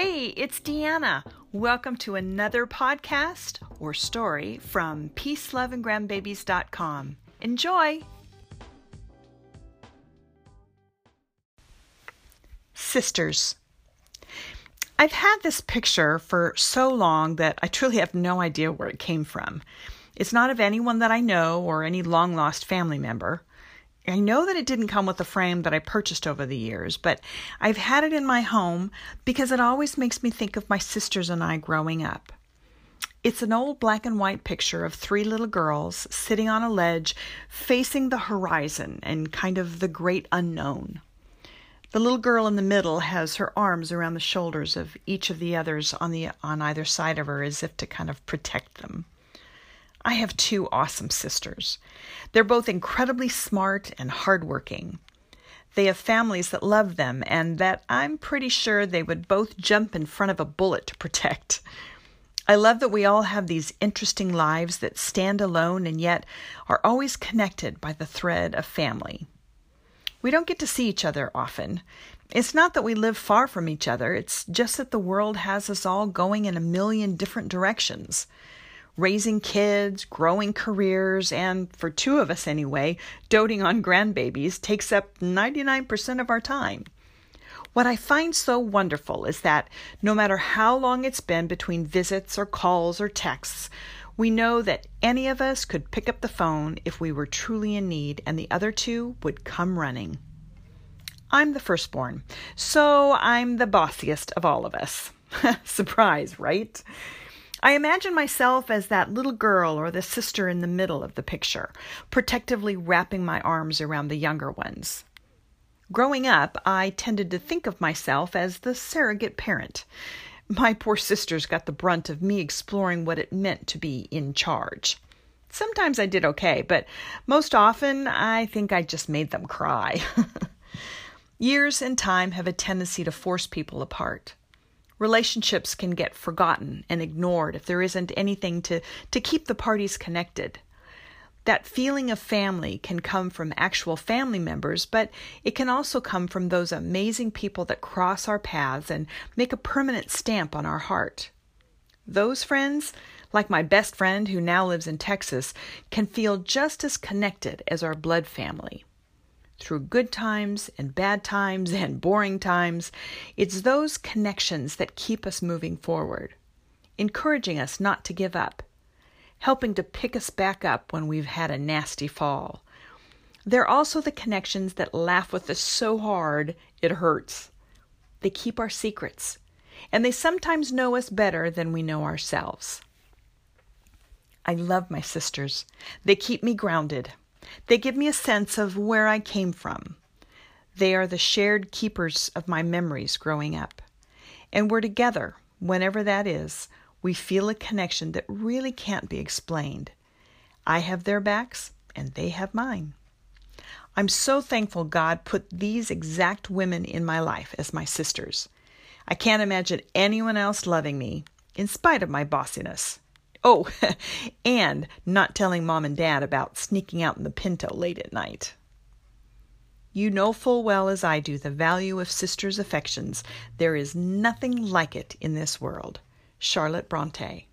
Hey, it's Deanna. Welcome to another podcast or story from peaceloveandgrandbabies.com. Enjoy! Sisters. I've had this picture for so long that I truly have no idea where it came from. It's not of anyone that I know or any long lost family member. I know that it didn't come with a frame that I purchased over the years, but I've had it in my home because it always makes me think of my sisters and I growing up. It's an old black and white picture of three little girls sitting on a ledge facing the horizon and kind of the great unknown. The little girl in the middle has her arms around the shoulders of each of the others on the on either side of her as if to kind of protect them. I have two awesome sisters. They're both incredibly smart and hardworking. They have families that love them and that I'm pretty sure they would both jump in front of a bullet to protect. I love that we all have these interesting lives that stand alone and yet are always connected by the thread of family. We don't get to see each other often. It's not that we live far from each other, it's just that the world has us all going in a million different directions raising kids, growing careers, and for two of us anyway, doting on grandbabies takes up 99% of our time. What I find so wonderful is that no matter how long it's been between visits or calls or texts, we know that any of us could pick up the phone if we were truly in need, and the other two would come running. I'm the firstborn, so I'm the bossiest of all of us. Surprise, right? I imagine myself as that little girl or the sister in the middle of the picture, protectively wrapping my arms around the younger ones. Growing up, I tended to think of myself as the surrogate parent. My poor sisters got the brunt of me exploring what it meant to be in charge. Sometimes I did okay, but most often I think I just made them cry. Years and time have a tendency to force people apart. Relationships can get forgotten and ignored if there isn't anything to, to keep the parties connected. That feeling of family can come from actual family members, but it can also come from those amazing people that cross our paths and make a permanent stamp on our heart. Those friends, like my best friend who now lives in Texas, can feel just as connected as our blood family through good times and bad times and boring times. It's those connections that keep us moving forward, encouraging us not to give up, helping to pick us back up when we've had a nasty fall. They're also the connections that laugh with us so hard it hurts. They keep our secrets, and they sometimes know us better than we know ourselves. I love my sisters. They keep me grounded. They give me a sense of where I came from. They are the shared keepers of my memories growing up. And we're together, whenever that is, we feel a connection that really can't be explained. I have their backs, and they have mine. I'm so thankful God put these exact women in my life as my sisters. I can't imagine anyone else loving me, in spite of my bossiness. Oh, and not telling mom and dad about sneaking out in the pinto late at night. You know full well as I do the value of sisters' affections. There is nothing like it in this world. Charlotte Bronte.